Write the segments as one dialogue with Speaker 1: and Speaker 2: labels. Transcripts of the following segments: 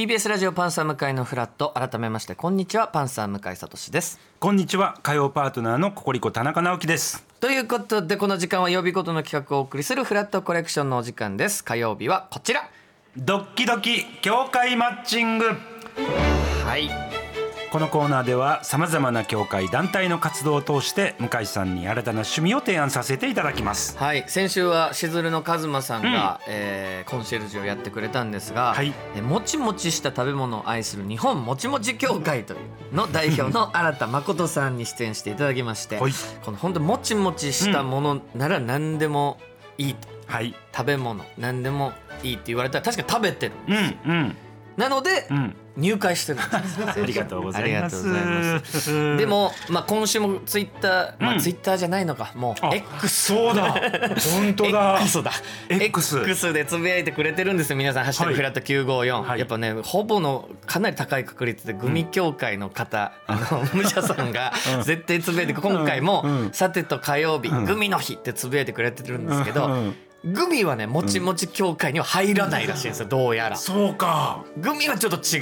Speaker 1: TBS ラジオパンサー向井のフラット改めましてこんにちはパンサー向井聡です。
Speaker 2: こんにちは火曜パートナーのココリコ田中直樹です。
Speaker 1: ということでこの時間は曜日ごとの企画をお送りするフラットコレクションのお時間です。火曜日はこちら。
Speaker 2: ドッキドキ協会マッチング。
Speaker 1: はい
Speaker 2: このコーナーではさまざまな協会団体の活動を通して向井さんに新たな趣味を提案させていただきます。
Speaker 1: はい。先週はしずるのカズマさんが、えーコンシェルジュをやってくれたんですが、
Speaker 2: はい。
Speaker 1: えーもちもちした食べ物を愛する日本もちもち協会というの代表の新田誠さんに出演していただきまして、
Speaker 2: はい。
Speaker 1: この本当もちもちしたものなら何でもいいと、
Speaker 2: はい。
Speaker 1: 食べ物何でもいいって言われたら確かに食べてる
Speaker 2: うんうん。
Speaker 1: なので、
Speaker 2: うん
Speaker 1: 入会してる。んです
Speaker 2: ありがとうございます。
Speaker 1: ありがとうございますでも、まあ、今週もツイッター、まあ、
Speaker 2: うん。
Speaker 1: ツイッターじゃないのか。もう
Speaker 2: あ
Speaker 1: X
Speaker 2: そうだ。本当だ。
Speaker 1: X だ。
Speaker 2: X
Speaker 1: X でつぶやいてくれてるんですよ。皆さん「ハッシュタグ
Speaker 2: はい
Speaker 1: フラット954」
Speaker 2: はい。
Speaker 1: やっぱねほぼのかなり高い確率でグミ協会の方、あの武者さんが絶対つぶやいて今回も
Speaker 2: うん。うん「
Speaker 1: さてと火曜日、グミの日」ってつぶやいてくれてるんですけど、
Speaker 2: うん
Speaker 1: グミはねもちもち協会には入らないらしいんですよどうやら。
Speaker 2: そうか。
Speaker 1: グミはちょっと違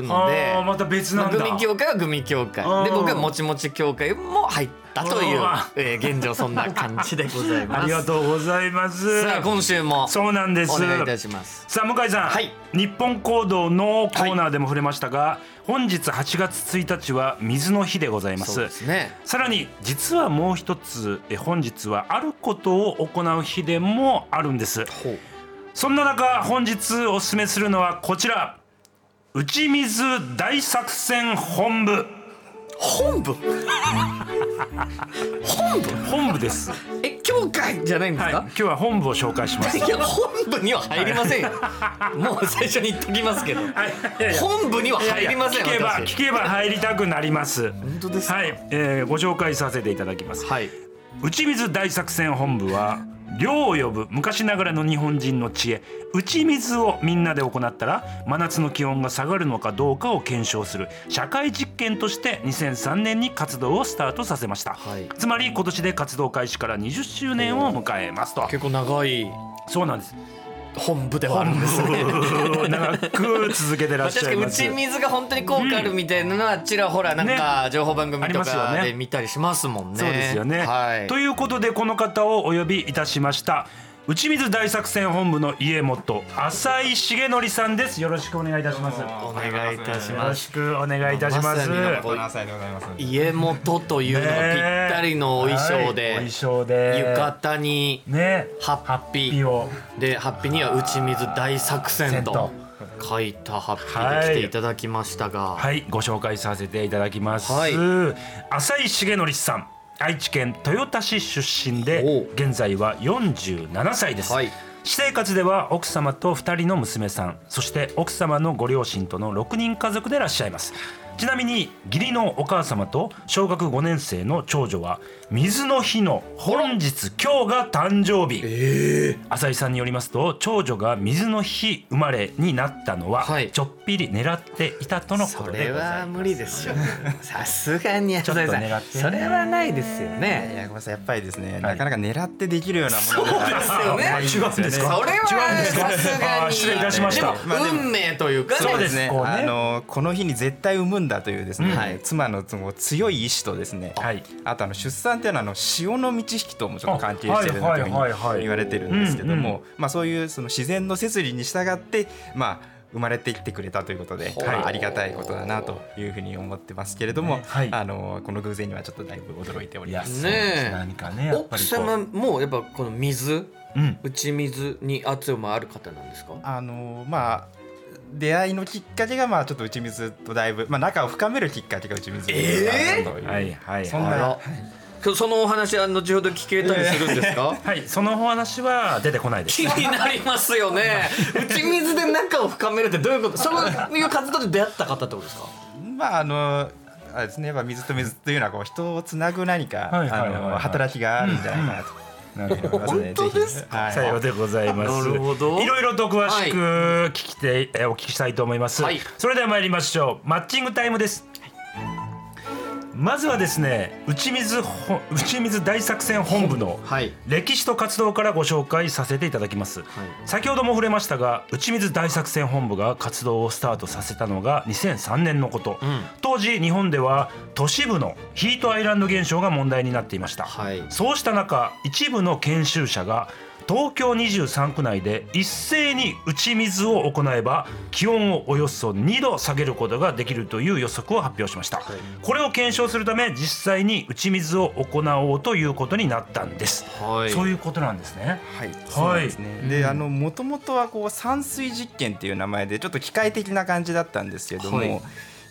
Speaker 1: うので
Speaker 2: あーまた別なんだ。
Speaker 1: まあグミ協会はグミ協会。
Speaker 2: うん
Speaker 1: で僕はもちもち協会も入ったというえー現状そんな感じでございます。
Speaker 2: ありがとうございます。
Speaker 1: さあ今週も
Speaker 2: そうなんです。
Speaker 1: お願いいたします。
Speaker 2: さあ向井さん、
Speaker 1: はい。
Speaker 2: 日本行動のコーナーでも触れましたが、本日8月1日は水の日でございます。
Speaker 1: そうですね。
Speaker 2: さらに実はもう一つえ本日はあることを行う日でもあるんです。
Speaker 1: ほう。
Speaker 2: そんな中本日おすすめするのはこちら。打ち水大作戦本部
Speaker 1: 本部。本部。
Speaker 2: 本部です。
Speaker 1: え協会じゃないんです
Speaker 2: はい。
Speaker 1: か、
Speaker 2: 今日は本部を紹介します。
Speaker 1: い、や本部には入りませんよ。もう最初に言っときますけど。
Speaker 2: はい。
Speaker 1: 本部には入りません
Speaker 2: 聞けば
Speaker 1: 私
Speaker 2: 聞けば入りたくなります。
Speaker 1: 本当ですか？
Speaker 2: はい、えーご紹介させていただきます。
Speaker 1: はい。
Speaker 2: 打ち水大作戦本部は涼を呼ぶ昔ながらの日本人の知恵。打ち水をみんなで行ったら真夏の気温が下がるのかどうかを検証する。社会実験として2003年に活動をスタートさせました、
Speaker 1: はい。
Speaker 2: つまり今年で活動開始から20周年を迎えますと。
Speaker 1: 結構長い。
Speaker 2: そうなんです
Speaker 1: 本部ではあるんですね
Speaker 2: 長く続けてらっし
Speaker 1: 確かに打
Speaker 2: ゃいます
Speaker 1: ち水が本当に効果あるみたいなのはちらほらなんか情報番組とかで見たりしますもんね。
Speaker 2: そうですよね。
Speaker 1: はい。
Speaker 2: ということでこの方をお呼びいたしました打ち水大作戦本部の家元浅井重則さんです。よろしくお願いいたします。よ
Speaker 1: お願いいたし
Speaker 2: ろ
Speaker 1: ます。
Speaker 2: しくお願いいたします。
Speaker 1: まさになんか
Speaker 3: 7歳でございます。
Speaker 1: 家元というのがぴったりのお衣装で
Speaker 2: 衣装で。
Speaker 1: 浴衣に
Speaker 2: ね。
Speaker 1: ハッピー。
Speaker 2: ピを。
Speaker 1: でハッピーには打ち水大作戦と
Speaker 2: 戦
Speaker 1: 書いたハッピーで来ていただきましたが、
Speaker 2: はい。ご紹介させていただきます、
Speaker 1: はい。
Speaker 2: 浅井重則さん愛知県豊田市出身で現在は47歳です、
Speaker 1: はい。
Speaker 2: 私生活では奥様と2人の娘さんそして奥様のご両親との6人家族でいらっしゃいます。ちなみに義理のお母様と小学5年生の長女は水の日の本日今日が誕生日。浅井さんによりますと長女が水の日生まれになったのは、
Speaker 1: はい。
Speaker 2: ちょっぴり狙っていたとのこ
Speaker 1: そ
Speaker 2: とで
Speaker 1: れ
Speaker 2: ございます。
Speaker 1: は無理ですよ。さすがに
Speaker 2: ちょっと狙って。ね
Speaker 1: それはないですよ
Speaker 3: い
Speaker 1: ね。
Speaker 3: やごめんなさい。やっぱりですね、なかなか狙ってできるようなもの
Speaker 1: そうですよね。
Speaker 2: あ違うんですか？
Speaker 1: それはさすがに
Speaker 2: あ失礼いたしました。
Speaker 1: 運命というか。ね。
Speaker 3: そうですね。
Speaker 2: ね。
Speaker 3: あのこの日に絶対産むんだというですね、
Speaker 2: うん。
Speaker 1: はい。
Speaker 3: 妻の強い意志とですね、
Speaker 2: はい。
Speaker 3: あとあの出産っていうのはあの潮の満ち引きともちょっと関係している
Speaker 2: あはい
Speaker 3: というふう
Speaker 2: はいはいはい
Speaker 3: に言われてるんですけど
Speaker 2: うん。
Speaker 3: も、まあそういうその自然の摂理に従ってまあ生まれてきてくれたということで、
Speaker 1: はい。
Speaker 3: まあありがたいことだなというふうに思ってますけれども、
Speaker 2: ねはい。
Speaker 3: あのこの偶然にはちょっとだいぶ驚いております。
Speaker 1: ねえ。
Speaker 2: 何かねやっぱ
Speaker 1: 奥
Speaker 2: りこう。
Speaker 1: 様もやっぱこの水？
Speaker 2: うん。
Speaker 1: 打ち水に熱いもある方なんですか？
Speaker 3: あのまあ出会いのきっかけがまあちょっと打ち水とだいぶまあ仲を深めるきっかけが打ち水だったという
Speaker 2: はいはい
Speaker 3: そんな
Speaker 1: あらそのお話は後ほど聞けたりするんですか？
Speaker 2: はいそのお話は出てこないです。
Speaker 1: 気になりますよね。打ち水で仲を深めるってどういうこと？そういう活動で出会った方ってことですか？
Speaker 3: まああのあれですね。やっぱ水と水というのはこう人をつなぐ何か
Speaker 2: はいはいはいはい。
Speaker 3: あの働きがあるんじゃないかなと。
Speaker 2: なるほど
Speaker 3: ね
Speaker 1: 本当です
Speaker 3: か？
Speaker 2: さようでございます。
Speaker 1: なるほど。
Speaker 2: いろいろと詳しく聞きて、えお聞きしたいと思います。
Speaker 1: はい。
Speaker 2: それでは参りましょう。マッチングタイムです。まずはですね打ち水ほ打ち水大作戦本部の
Speaker 1: はい。
Speaker 2: 歴史と活動からご紹介させていただきます、先ほども触れましたが打ち水大作戦本部が活動をスタートさせたのが2003年のこと、
Speaker 1: ん。
Speaker 2: 当時日本では都市部のヒートアイランド現象が問題になっていました、
Speaker 1: はい。
Speaker 2: そうした中一部の研修者が東京23区内で一斉に打ち水を行えば気温をおよそ2度下げることができるという予測を発表しました、これを検証するため実際に打ち水を行おうということになったんです、
Speaker 1: はい。
Speaker 2: そういうことなんですね。
Speaker 3: はい、そうなんですね。で、あのもともとはこう散水実験っていう名前でちょっと機械的な感じだったんですけども、
Speaker 1: は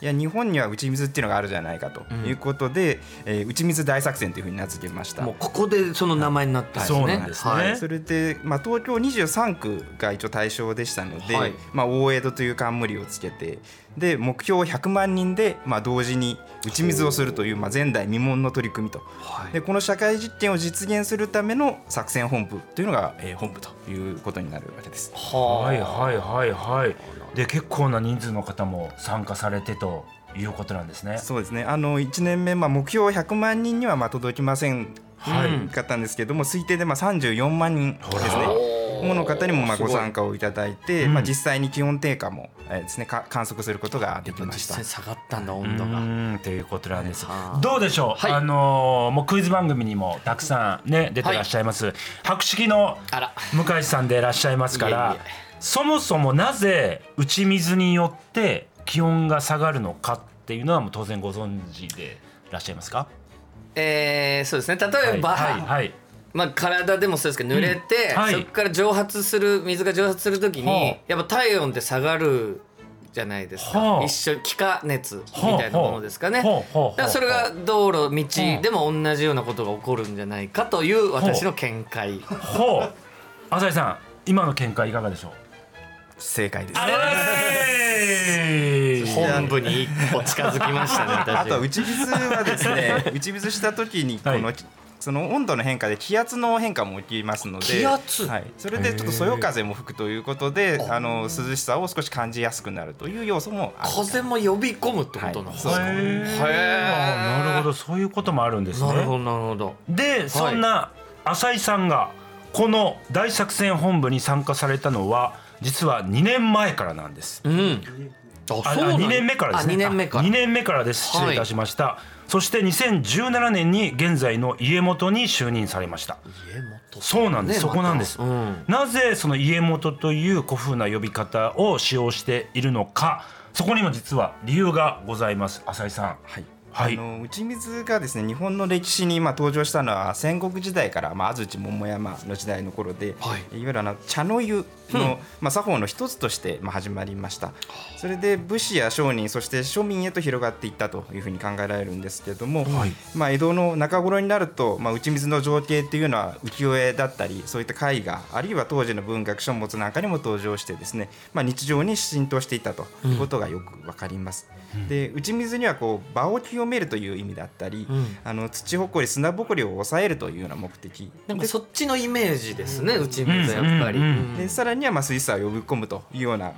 Speaker 1: い
Speaker 3: い、や日本には打ち水っていうのがあるじゃないかということで、えー打ち水大作戦というふうに名付けました。
Speaker 1: もうここでその名前になったんですね。
Speaker 2: そうなんですね。
Speaker 1: はい。
Speaker 3: それで、まあ、東京23区が一応対象でしたので、
Speaker 1: はい。
Speaker 3: まあ、大江戸という冠をつけてで目標100万人で、まあ、同時に打ち水をするという、まあ、前代未聞の取り組みと、
Speaker 1: はい。
Speaker 3: でこの社会実験を実現するための作戦本部というのが、えー本部ということになるわけです。
Speaker 2: はいはい。はいはいで結構な人数の方も参加されてということなんですね。
Speaker 3: そうですね。あの1年目、まあ、目標100万人にはまあ届きません。
Speaker 2: はい。
Speaker 3: かったんですけども推定でまあ34万人ですねもの方にもまあ
Speaker 1: すご
Speaker 3: 参加をいただいて、
Speaker 2: うん
Speaker 3: まあ、実際に気温低下も、えーですね、か観測することができました
Speaker 1: 実際。下がったんだ
Speaker 2: う
Speaker 1: 温度が
Speaker 2: ということなんです
Speaker 1: はあ。
Speaker 2: どうでしょう？
Speaker 1: はい
Speaker 2: あのーもうクイズ番組にもたくさんね出てらっしゃいます。博識の
Speaker 1: あら
Speaker 2: 向井さんでいらっしゃいますから
Speaker 1: いえいえ、
Speaker 2: そもそもなぜ打ち水によって気温が下がるのかっていうのはもう当然ご存知でいらっしゃいますか？
Speaker 1: えー、そうですね例えば、
Speaker 2: はいはいはい。
Speaker 1: まあ、体でもそうですけど濡れて、
Speaker 2: うん。はい。
Speaker 1: そこから蒸発する水が蒸発するときに、
Speaker 2: は
Speaker 1: やっぱ体温って下がるじゃないですか、
Speaker 2: はあ
Speaker 1: 一緒気化熱みたいなものですかね、
Speaker 2: ほうほう。ほう
Speaker 1: だからそれが道路道でも同じようなことが起こるんじゃないかという私の見解。
Speaker 2: ほう。浅井さん今の見解いかがでしょう？
Speaker 3: 正解です。
Speaker 2: えー。
Speaker 1: 本部に一歩近づきましたね私。
Speaker 3: あとは打ち水はですね打ち水した時にこの、
Speaker 2: はい
Speaker 3: その温度の変化で気圧の変化も起きますので
Speaker 1: 気圧？
Speaker 3: はい、それでちょっとそよ風も吹くということであの涼しさを少し感じやすくなるという要素もある
Speaker 1: 風も呼び込むってことなんです。か、
Speaker 3: はい
Speaker 2: なるほど。そういうこともあるんですね。
Speaker 1: なるほどなるほど。
Speaker 2: でそんな浅井さんがこの大作戦本部に参加されたのは実は2年前からなんです。
Speaker 1: うんあ
Speaker 2: あ
Speaker 1: そうなん
Speaker 2: 2年目からですね。
Speaker 1: あ2年目から。
Speaker 2: あ2年目からです。失礼いたしました。そして2017年に現在の家元に就任されました。
Speaker 1: 家元
Speaker 2: そうなんです、
Speaker 1: ね
Speaker 2: そこなんです、
Speaker 1: またうん。
Speaker 2: なぜその家元という古風な呼び方を使用しているのか。そこにも実は理由がございます。浅井さん。
Speaker 3: はい
Speaker 2: はい。
Speaker 3: あの打ち水がですね日本の歴史にまあ登場したのは戦国時代から、まあ、安土桃山の時代の頃で、
Speaker 1: はい。
Speaker 3: い、わゆるあの茶の湯の、まあ、作法の一つとしてまあ始まりました。それで武士や商人そして庶民へと広がっていったというふうに考えられるんですけれども、
Speaker 2: はい。
Speaker 3: まあ、江戸の中頃になると、まあ、打ち水の情景っていうのは浮世絵だったりそういった絵画あるいは当時の文学書物なんかにも登場してですね、まあ、日常に浸透していたということがよくわかります。で打ち水にはこう場を清めるという意味だったり、
Speaker 1: うん。
Speaker 3: あの土ぼこり砂ぼこりを抑えるというような目的。
Speaker 1: なんか
Speaker 3: で
Speaker 1: そっちのイメージですね打ち水はやっぱり、
Speaker 2: うん。うん。
Speaker 1: うん
Speaker 3: でさらにはまあ水素を呼び込むというような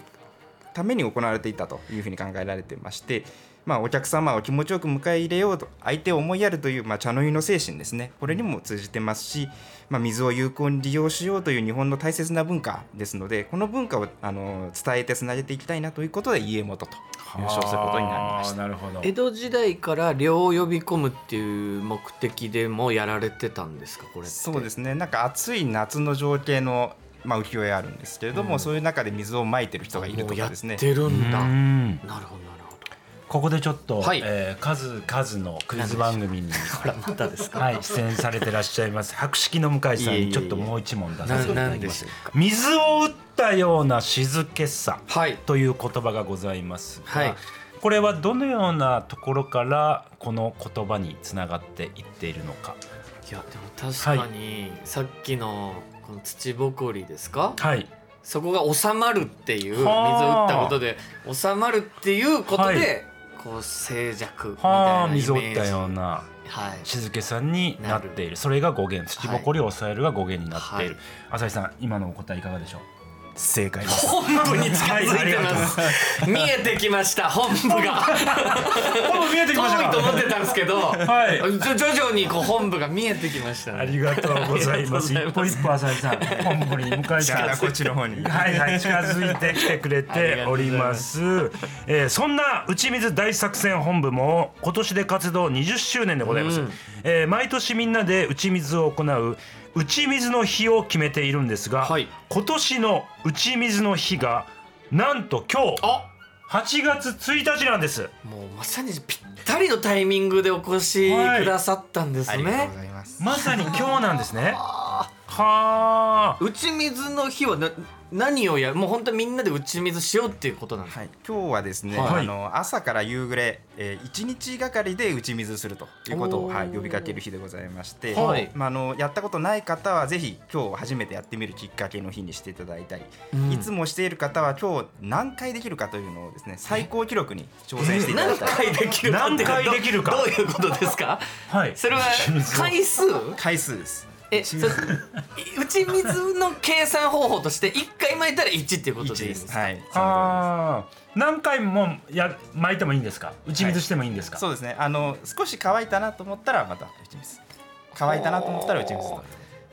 Speaker 3: ために行われていたというふうに考えられてまして、まあ、お客様を気持ちよく迎え入れようと相手を思いやるという、まあ、茶の湯の精神ですね。これにも通じてますし、まあ、水を有効に利用しようという日本の大切な文化ですのでこの文化をあの伝えてつなげていきたいなということで家元と優勝することになりました。
Speaker 2: なるほど。
Speaker 1: 江戸時代から量を呼び込むっていう目的でもやられてたんですかこれ
Speaker 3: そうですね。なんか暑い夏の情景の、まあ、浮世絵あるんですけれども、そういう中で水をまいてる人がいるとかですね。
Speaker 1: てるんだ。
Speaker 2: う
Speaker 1: なんるほど
Speaker 2: ここでちょっと、
Speaker 1: はい。
Speaker 2: えー数々のクイズ番組にはい、出演されてらっしゃいます。博識の向井さんにちょっともう一問出させていた
Speaker 1: な
Speaker 2: だきます。水を打ったような静けさ
Speaker 1: はい。
Speaker 2: という言葉がございますが、
Speaker 1: はい。
Speaker 2: これはどのようなところからこの言葉につながっていっているのか？
Speaker 1: いやでも確かに、さっきのこの土ぼこりですか？
Speaker 2: はい。
Speaker 1: そこが収まるっていう水を
Speaker 2: はあ
Speaker 1: 打ったことで収まるっていうことで、
Speaker 2: はい
Speaker 1: こう静寂みたい
Speaker 2: はあ
Speaker 1: な
Speaker 2: ったような
Speaker 1: はい。
Speaker 2: 静けさになっている。それが語源。土ぼこりを抑えるが語源になっている、浅井さん今のお答えいかがでしょう？正解です。
Speaker 1: 本部に近づいてます、見えてきました本部が。
Speaker 2: 本部見えてきました
Speaker 1: 遠いと
Speaker 2: か
Speaker 1: 思ってたんですけど、
Speaker 2: はい。
Speaker 1: 徐徐々にこう本部が見えてきましたね。
Speaker 2: ありがとうございます。一歩一歩浅井さん本部に向かい
Speaker 3: じゃあこっちの方に。
Speaker 2: はいはい近づいてきてくれております。えーそんな打ち水大作戦本部も今年で活動20周年でございます。
Speaker 1: うん。
Speaker 2: えー毎年みんなで打ち水を行う打ち水の日を決めているんですが、
Speaker 1: はい。
Speaker 2: 今年の打ち水の日がなんと今日
Speaker 1: あ。
Speaker 2: 8月1日なんです。
Speaker 1: もうまさにぴったりのタイミングでお越しくださったんです
Speaker 3: ありがとう
Speaker 1: ね
Speaker 3: ございます。
Speaker 2: まさに今日なんですね。はあ。
Speaker 1: 打ち水の日はな何をやるもう本当にみんなで打ち水しようっていうことなんですか、
Speaker 3: はい、今日はですね、
Speaker 2: はい。
Speaker 3: あの朝から夕暮れ、えー、1日がかりで打ち水するということを、はい、呼びかける日でございまして、
Speaker 1: はい。
Speaker 3: まあ、あのやったことない方はぜひ今日初めてやってみるきっかけの日にしていただいたり、
Speaker 1: うん。
Speaker 3: いつもしている方は今日何回できるかというのをですね最高記録に挑戦していただたい。
Speaker 1: 回できるか
Speaker 2: 何回できるか。
Speaker 1: どどういうことですか？
Speaker 2: はい。
Speaker 1: それは 回数？
Speaker 3: 回数です。
Speaker 1: えそ打ち水の計算方法として1回巻いたら1っていうこと
Speaker 3: 1
Speaker 1: でいいんですか？
Speaker 3: はい。
Speaker 2: ああ。何回もや巻いてもいいんですか？打ち水してもいいんですか？
Speaker 3: そうですね。あの少し乾いたなと思ったらまた打ち水。乾いたなと思ったら打ち水と。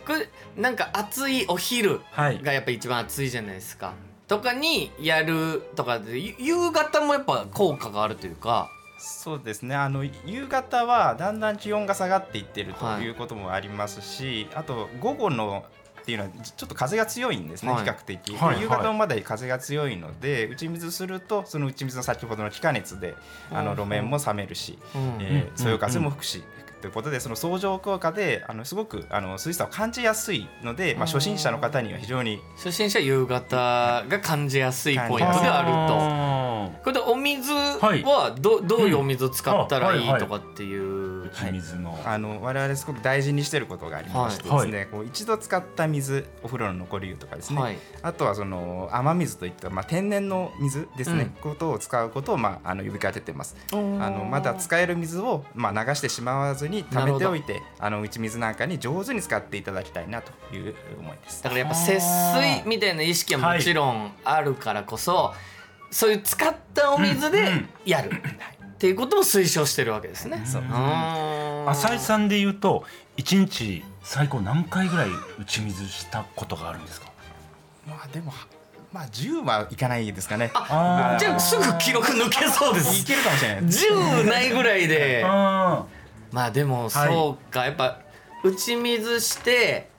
Speaker 1: これなんか暑いお昼
Speaker 2: はい
Speaker 1: がやっぱ一番暑いじゃないですかとかにやるとかでゆ夕方もやっぱ効果があるというか
Speaker 3: そうですね。あの夕方はだんだん気温が下がっていってると
Speaker 1: はい。
Speaker 3: いうこともありますし、あと午後のっていうのはちょっと風が強いんですね、
Speaker 1: はい。
Speaker 3: 比較的、
Speaker 2: はい
Speaker 3: 夕方もまだ風が強いので打ち水するとその打ち水の先ほどの気化熱であの
Speaker 1: うん
Speaker 3: 路面も冷めるし、
Speaker 1: うん。
Speaker 3: えー
Speaker 2: うん。
Speaker 3: そよ風も吹くし、ということでその相乗効果であのすごくあの涼しさを感じやすいので、まあ、初心者の方には非常に
Speaker 1: 初心者夕方が感じやすいポイントであると。
Speaker 2: る
Speaker 1: これでお水はど,、どういうお水を使ったらいい。とかっていう、
Speaker 2: 打ち水の。
Speaker 3: あの我々すごく大事にしてることがありましてですね、こう一度使った水お風呂の残り湯とかですね、
Speaker 1: はい。
Speaker 3: あとはその雨水といった、まあ、天然の水ですね、
Speaker 1: うん。
Speaker 3: ことを使うことを、まあ、あの呼びかけてます。あ
Speaker 1: あ
Speaker 3: のまだ使える水を、まあ、流してしまわずに溜めておいてあの打ち水なんかに上手に使っていただきたいなという思いです。
Speaker 1: だからやっぱ節水みたいな意識はもちろんあるからこそ、そういう使ったお水でやる、っていうことも推奨してるわけですね。
Speaker 3: そう。
Speaker 2: 浅井さんで言うと一日最高何回ぐらい打ち水したことがあるんですか？
Speaker 3: まあでもまあ10はいかないですかね。
Speaker 2: あ
Speaker 1: じゃあすぐ記録抜けそうで
Speaker 3: い
Speaker 1: す。
Speaker 3: けるかもしれない。
Speaker 1: 10ないぐらいで。
Speaker 2: あ
Speaker 1: まあでもそうか、やっぱ打ち水して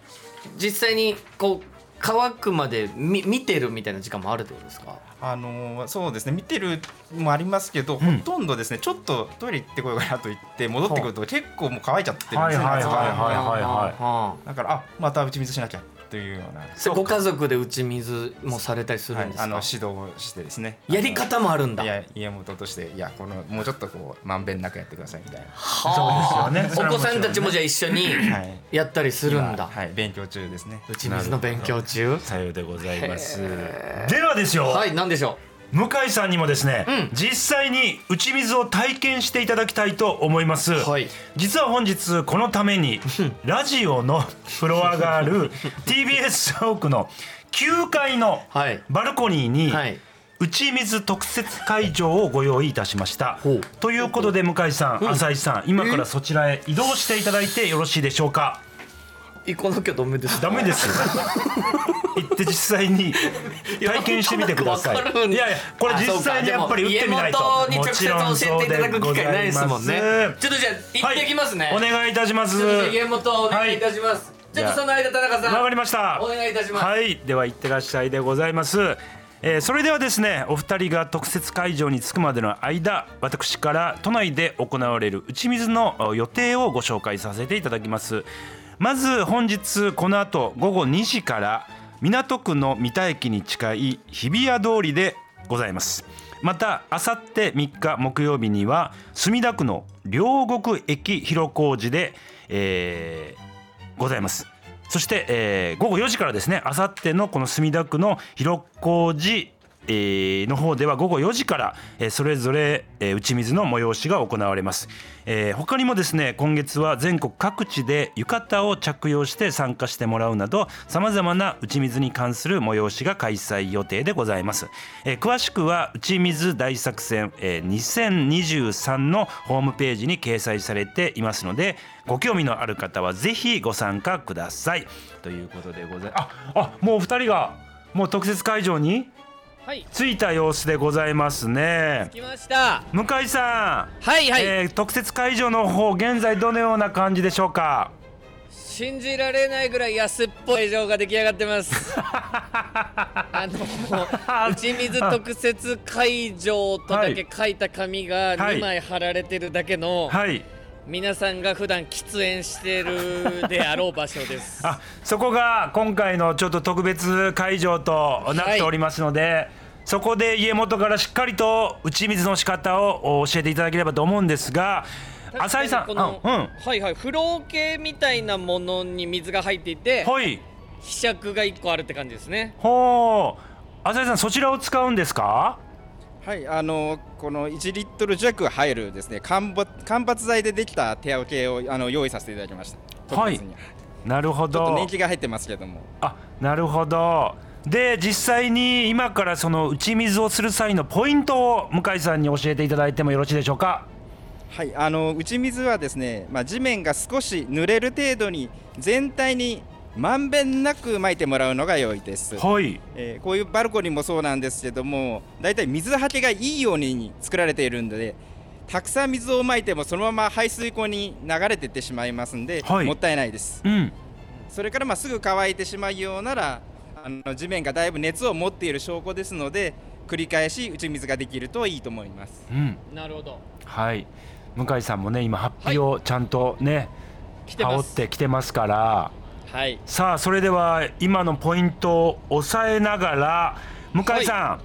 Speaker 1: 実際にこう乾くまで見見てるみたいな時間もあるってことですか？
Speaker 3: あのーそうですね見てるもありますけど、
Speaker 2: うん。
Speaker 3: ほとんどですねちょっとトイレ行ってこようかなと言って戻ってくると結構もう乾いちゃってるんですね、
Speaker 2: はいはいはい
Speaker 3: 夏場
Speaker 2: はいはい。
Speaker 1: い
Speaker 3: だからあまた打ち水しなきゃというような。
Speaker 1: ご家族で打ち水もされたりする
Speaker 3: はい
Speaker 1: んですか、
Speaker 3: あの指導をしてですね。
Speaker 1: やり方もあるんだ。
Speaker 3: いや家元としていやこのもうちょっとこうまんべんなくやってくださいみたいな。
Speaker 1: はあ
Speaker 2: そうですよね。
Speaker 1: お子さんたちもじゃあ一緒に
Speaker 3: はい。
Speaker 1: やったりするんだ、
Speaker 3: 今はい勉強中ですね。
Speaker 1: 打ち水の勉強中。
Speaker 2: さようでございます。
Speaker 1: へ。
Speaker 2: ではですよ、
Speaker 1: はい何でしょ
Speaker 2: 向井さんにもですね、
Speaker 1: うん。
Speaker 2: 実際に打ち水を体験していただきたいと思います。
Speaker 1: うはい。
Speaker 2: 実は本日このためにラジオのフロアがある TBS 社屋の9階の
Speaker 1: はい。
Speaker 2: バルコニーに
Speaker 1: はい。
Speaker 2: 打ち水特設会場をご用意いたしました。ということで向井さん。浅井さん今からそちらへ移動していただいてよろしいでしょうか？
Speaker 1: 行かなきゃダメです。
Speaker 2: ダメですよ。行って実際に体験してみてください。いやいやこれ実際にやっぱり打ってみないと。
Speaker 1: に直接教えていただく機会ないですもんね。ちょっとじゃあ行ってきますね、
Speaker 2: はい、お願いいたします。
Speaker 1: 家元お願いいたします、ちょっとその間田中さん。
Speaker 2: わかりました。
Speaker 1: お願いいたします。
Speaker 2: はい。では行ってらっしゃいでございます。えーそれではですねお二人が特設会場に着くまでの間私から都内で行われる打ち水のお予定をご紹介させていただきますまず本日この後午後2時から港区の三田駅に近い日比谷通りでございます。またあさって3日木曜日には墨田区の両国駅広小路で、えーございます。そして、えー午後4時からですねあさってのこの墨田区の広小路の方では午後4時から、それぞれ、打ち水の催しが行われます、え他にもですね今月は全国各地で浴衣を着用して参加してもらうなどさまざまな打ち水に関する催しが開催予定でございます、え詳しくは打ち水大作戦、え2023のホームページに掲載されていますのでご興味のある方はぜひご参加ください。ということでございああもうお二人がもう特設会場に着いた様子でございますね。
Speaker 1: 来ました。
Speaker 2: 向井さん、
Speaker 1: はいはい、
Speaker 2: えー特設会場の方現在どのような感じでしょうか？
Speaker 1: 信じられないぐらい安っぽい情が出来上がってます。あの打ち水特設会場とだけ書いた紙が
Speaker 2: はい。
Speaker 1: 2枚貼られてるだけの、
Speaker 2: はい
Speaker 1: 皆さんが普段喫煙してるであろう場所です。
Speaker 2: あそこが今回のちょっと特別会場となっておりますので、そこで家元からしっかりと打ち水の仕方を教えていただければと思うんですが浅井さんうん
Speaker 1: はいはい風呂桶みたいなものに水が入っていて
Speaker 2: はい。
Speaker 1: ひしゃくが1個あるって感じですね。
Speaker 2: ほう。浅井さんそちらを使うんですか？
Speaker 3: はい、あのこの1リットル弱入るですね間伐間伐材でできた手桶をあの用意させていただきました。
Speaker 2: はい。なるほ
Speaker 3: ちょっと
Speaker 2: ど
Speaker 3: 年季が入ってますけども。
Speaker 2: あなるほど。で実際に今からその打ち水をする際のポイントを向井さんに教えていただいてもよろしいでしょうか？
Speaker 3: はい、あの打ち水はですね、まあ、地面が少し濡れる程度に全体にまんべんなく撒いてもらうのが良いです。
Speaker 2: はい。
Speaker 3: えーこういうバルコニーもそうなんですけども、だいたい水はけがいいように作られているんで、たくさん水をまいてもそのまま排水溝に流れていってしまいますんで、
Speaker 2: はい。
Speaker 3: もったいないです。
Speaker 2: うん。
Speaker 3: それからまあすぐ乾いてしまうようならあの地面がだいぶ熱を持っている証拠ですので繰り返し打ち水ができるといいと思います。
Speaker 2: うん。
Speaker 1: なるほど。
Speaker 2: はい。向井さんもね今ハッピーをちゃんとね、羽織っ
Speaker 1: て
Speaker 2: きてますから
Speaker 1: はい。
Speaker 2: さあそれでは今のポイントを抑えながら向井さん、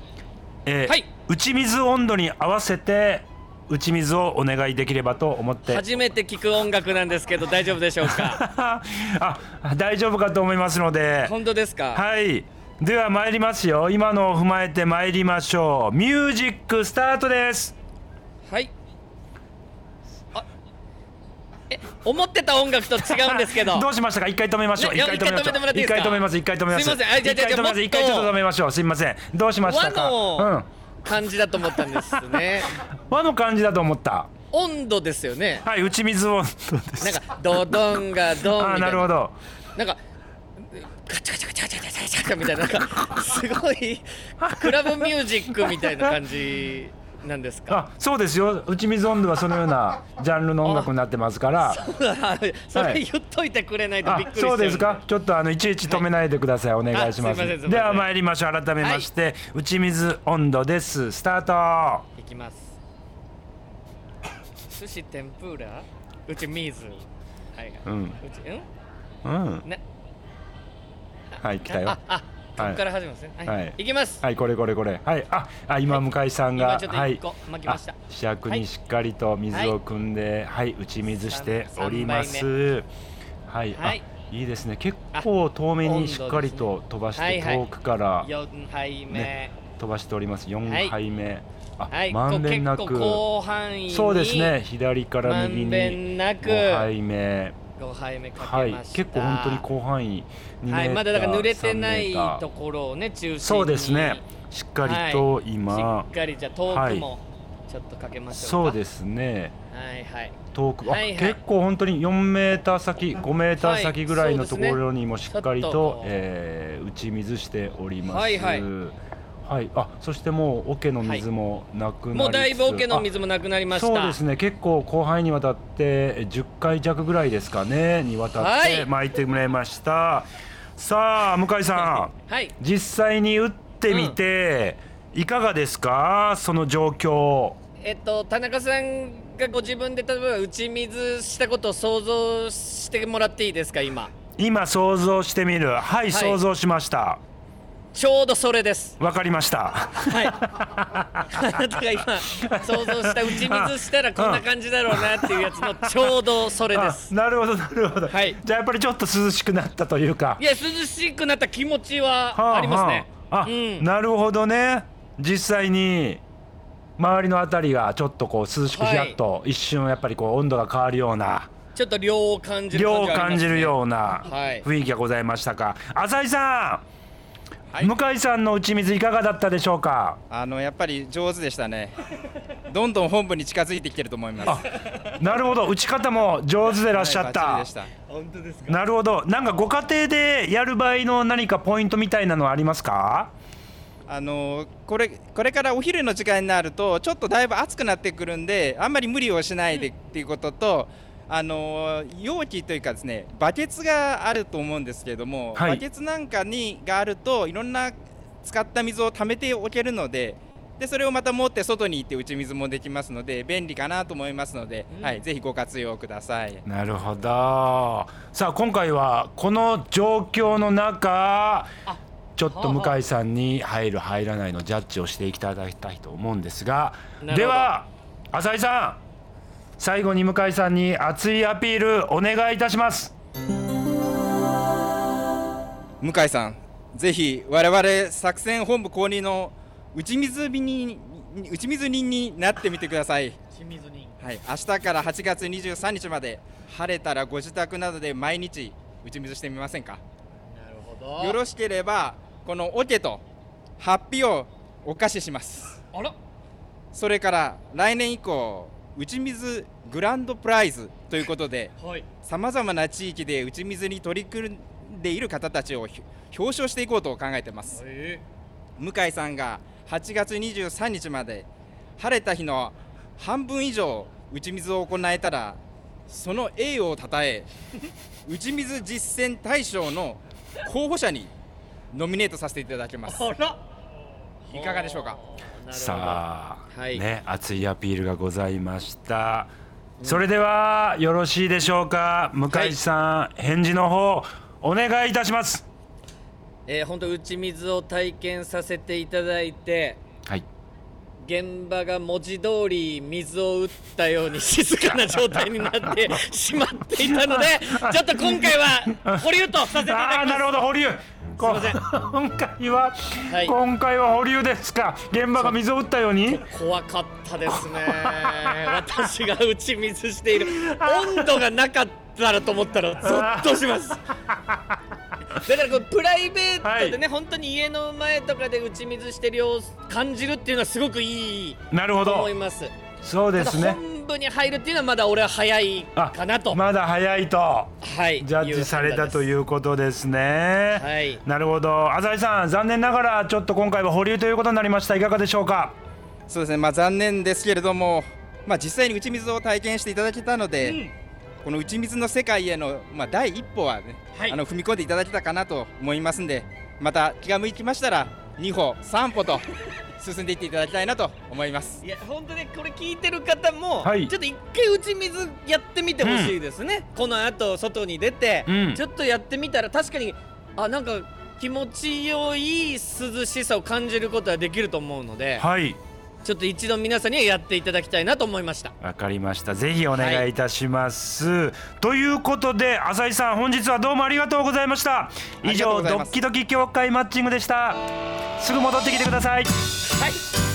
Speaker 2: えー
Speaker 1: はい。
Speaker 2: 打ち水温度に合わせて打ち水をお願いできればと思って。
Speaker 1: 初めて聞く音楽なんですけど大丈夫でしょうか？
Speaker 2: あ大丈夫かと思いますので。
Speaker 1: 本当ですか？
Speaker 2: はい。では参りますよ。今のを踏まえて参りましょう。ミュージックスタートです。
Speaker 1: はいあえ思ってた音楽と違うんですけど。
Speaker 2: どうしましたか？一回止めましょう。
Speaker 1: ね
Speaker 2: 一回止めましょう。一回止めます。一回止めます。
Speaker 1: すいません。
Speaker 2: 一回止めます。一回ちょっと。止めましょう。すいません。どうしましたか？
Speaker 1: 和の
Speaker 2: うん。
Speaker 1: 感じだと思ったんですね。
Speaker 2: 和の感じだと思った。
Speaker 1: 温度ですよね。
Speaker 2: はい打ち水温度です。
Speaker 1: なんかドドンがドンみたな。
Speaker 2: ないるほど。
Speaker 1: なんかガチャガチャガチャガチャガチャガチャみたいな。なんかすごいクラブミュージックみたいな感じなんですか？
Speaker 2: あそうですよ。打ち水温度はそのような ジャンルの音楽になってますから。
Speaker 1: それ言っといてくれないと
Speaker 2: あ
Speaker 1: びっくりし
Speaker 2: そうですか？ちょっとあのいちいち止めないでください、お願いします。では参りましょう。改めまして、打ち水温度です。スタート。
Speaker 1: いきます。寿司天ぷら？うち水はいはい、
Speaker 2: うん。
Speaker 1: うち
Speaker 2: うん？
Speaker 1: ん。ね
Speaker 2: はい来たよ。
Speaker 1: ああここから始めますね。はい、
Speaker 2: はい。
Speaker 1: い、きます。
Speaker 2: はいこれこれこれ。はい。ああ今向井さんが、はい。
Speaker 1: 巻きました。
Speaker 2: あ試着にしっかりと水を汲んではい、打ち水しております。はい、
Speaker 1: はい
Speaker 2: あいいですね。結構遠目にしっかりと飛ばして、遠くから
Speaker 1: 四杯目、
Speaker 2: ね飛ばしております。4
Speaker 1: はい。
Speaker 2: 杯目、あ、
Speaker 1: はい。
Speaker 2: まんべんなく。そうですね。左から右に
Speaker 1: まんべんなく。
Speaker 2: 5杯目
Speaker 1: 5杯目か
Speaker 2: はい
Speaker 1: けました、
Speaker 2: 結構本当に広範囲2
Speaker 1: はいまだだから濡れてない
Speaker 2: 3メーター。
Speaker 1: ところをね中心に。
Speaker 2: そうですね。しっかりと今、
Speaker 1: はい、しっかりじゃあ遠くもちょっとかけましょ
Speaker 2: そうですね。
Speaker 1: はいはい。
Speaker 2: 遠く、
Speaker 1: はいはい。
Speaker 2: あ結構本当に4メーター先5メーター先ぐらいのところにもしっかりと,、
Speaker 1: ちょっと。
Speaker 2: えー打ち水しております。
Speaker 1: はいはい
Speaker 2: はい。あそしてもう桶の水もなくなりつつ、
Speaker 1: もうだいぶ桶の水もなくなりました。
Speaker 2: そうですね。結構広範囲にわたって10回弱ぐらいですかねにわたっ
Speaker 1: はい。
Speaker 2: て巻いてもらいました、さあ向井さん。
Speaker 1: はい。
Speaker 2: 実際に打ってみて、いかがですか？その状況。
Speaker 1: えっと田中さんがご自分で例えば打ち水したことを想像してもらっていいですか今？
Speaker 2: 今想像してみる。はい、想像しました
Speaker 1: ちょうどそれです。
Speaker 2: わかりました。
Speaker 1: はい。あなたが今想像した打ち水したらこんな感じだろうなっていうやつのちょうどそれです。
Speaker 2: あなるほどなるほど、
Speaker 1: はい。
Speaker 2: じゃあやっぱりちょっと涼しくなったというか。
Speaker 1: いや涼しくなった気持ちはありますね。
Speaker 2: はあはあ。あ、
Speaker 1: うん。
Speaker 2: なるほどね。実際に周りのあたりがちょっとこう涼しくヒヤッと一瞬やっぱりこう温度が変わるような
Speaker 1: ちょっと涼を感じる
Speaker 2: 量を
Speaker 1: 感じ
Speaker 2: るような
Speaker 1: はい。
Speaker 2: 雰囲気がございましたか。浅井さん、
Speaker 3: はい。
Speaker 2: 向井さんの打ち水いかがだったでしょうか？
Speaker 3: あのやっぱり上手でしたね。どんどん本部に近づいてきてると思います。
Speaker 2: なるほど。打ち方も上手でいらっしゃった、
Speaker 3: はいた。
Speaker 1: 本当ですか？
Speaker 2: なるほど。なんかご家庭でやる場合の何かポイントみたいなのはありますか？
Speaker 3: あのこれこれからお昼の時間になるとちょっとだいぶ暑くなってくるんであんまり無理をしないでっていうこととあの容器というかですねバケツがあると思うんですけれども、
Speaker 2: はい。
Speaker 3: バケツなんかにがあるといろんな使った水を溜めておけるのででそれをまた持って外に行って打ち水もできますので便利かなと思いますので、
Speaker 1: うん。
Speaker 3: はい、ぜひご活用ください。
Speaker 2: なるほど。さあ今回はこの状況の中
Speaker 1: あ
Speaker 2: ちょっと向井さんに入る入らないのジャッジをしていただきたいと思うんですがでは浅井さん最後に向井さんに熱いアピールお願いいたします
Speaker 3: 向井さん、ぜひ我々作戦本部公認の打ち水人に打ち水人になってみてください。はい、明日から8月23日まで晴れたらご自宅などで毎日打ち水してみませんか？
Speaker 1: なるほど
Speaker 3: よろしければこの桶とハッピーをお貸しします。
Speaker 1: あら
Speaker 3: それから来年以降打ち水グランドプライズということで
Speaker 1: はい。
Speaker 3: さまざまな地域で打ち水に取り組んでいる方たちをひ表彰していこうと考えてます。
Speaker 1: え。
Speaker 3: 向井さんが8月23日まで晴れた日の半分以上打ち水を行えたらその栄誉をたたえ 打ち水実践大賞の候補者にノミネートさせていただきます。いかがでしょうか？
Speaker 2: さあ、
Speaker 1: はい。
Speaker 2: ね熱いアピールがございました。それではよろしいでしょうか？向井さん、返事の方お願いいたします。
Speaker 1: えー、本当打ち水を体験させていただいて
Speaker 2: はい。
Speaker 1: 現場が文字通り水を打ったように静かな状態になって しまっていたのでちょっと今回は保留とさせていただ
Speaker 2: ああーな
Speaker 1: きます
Speaker 2: るほど保留今回は、
Speaker 1: はい。
Speaker 2: 今回は保留ですか？現場が水を打ったように？
Speaker 1: 怖かったですね。私が打ち水している。温度がなかったらと思ったらゾッとします。だからこうプライベートでね、本当に家の前とかで打ち水してる様子感じるっていうのはすごくいい
Speaker 2: なるほ
Speaker 1: と思
Speaker 2: ど
Speaker 1: います。
Speaker 2: そうですね
Speaker 1: 本部に入るっていうのはまだ俺は早い
Speaker 2: あ
Speaker 1: かなと、
Speaker 2: まだ早いと。
Speaker 1: はい。
Speaker 2: ジャッジされたといううことですね。
Speaker 1: はい。
Speaker 2: なるほど。浅井さん残念ながらちょっと今回は保留ということになりました。いかがでしょうか？
Speaker 3: そうですね。まあ残念ですけれどもまあ実際に打ち水を体験していただけたので、
Speaker 1: うん。
Speaker 3: この打ち水の世界への、まあ、第一歩はね、
Speaker 1: はい。
Speaker 3: あの踏み込んでいただけたかなと思いますんでまた気が向きましたら2歩3歩と進んでいっていただきたいなと思います。
Speaker 1: いや本当にこれ聞いてる方も、
Speaker 2: はい。
Speaker 1: ちょっと一回打ち水やってみてほしいですね、この後外に出て、
Speaker 2: うん。
Speaker 1: ちょっとやってみたら確かにあなんか気持ちよい涼しさを感じることができると思うので、
Speaker 2: はい
Speaker 1: ちょっと一度皆さんにはやっていただきたいなと思いました。
Speaker 2: わかりました。ぜひお願いいたします、ということで浅井さん本日はどうもありがとうございました。以上ドッキドキ協会マッチングでした。すぐ戻ってきてください。
Speaker 1: はい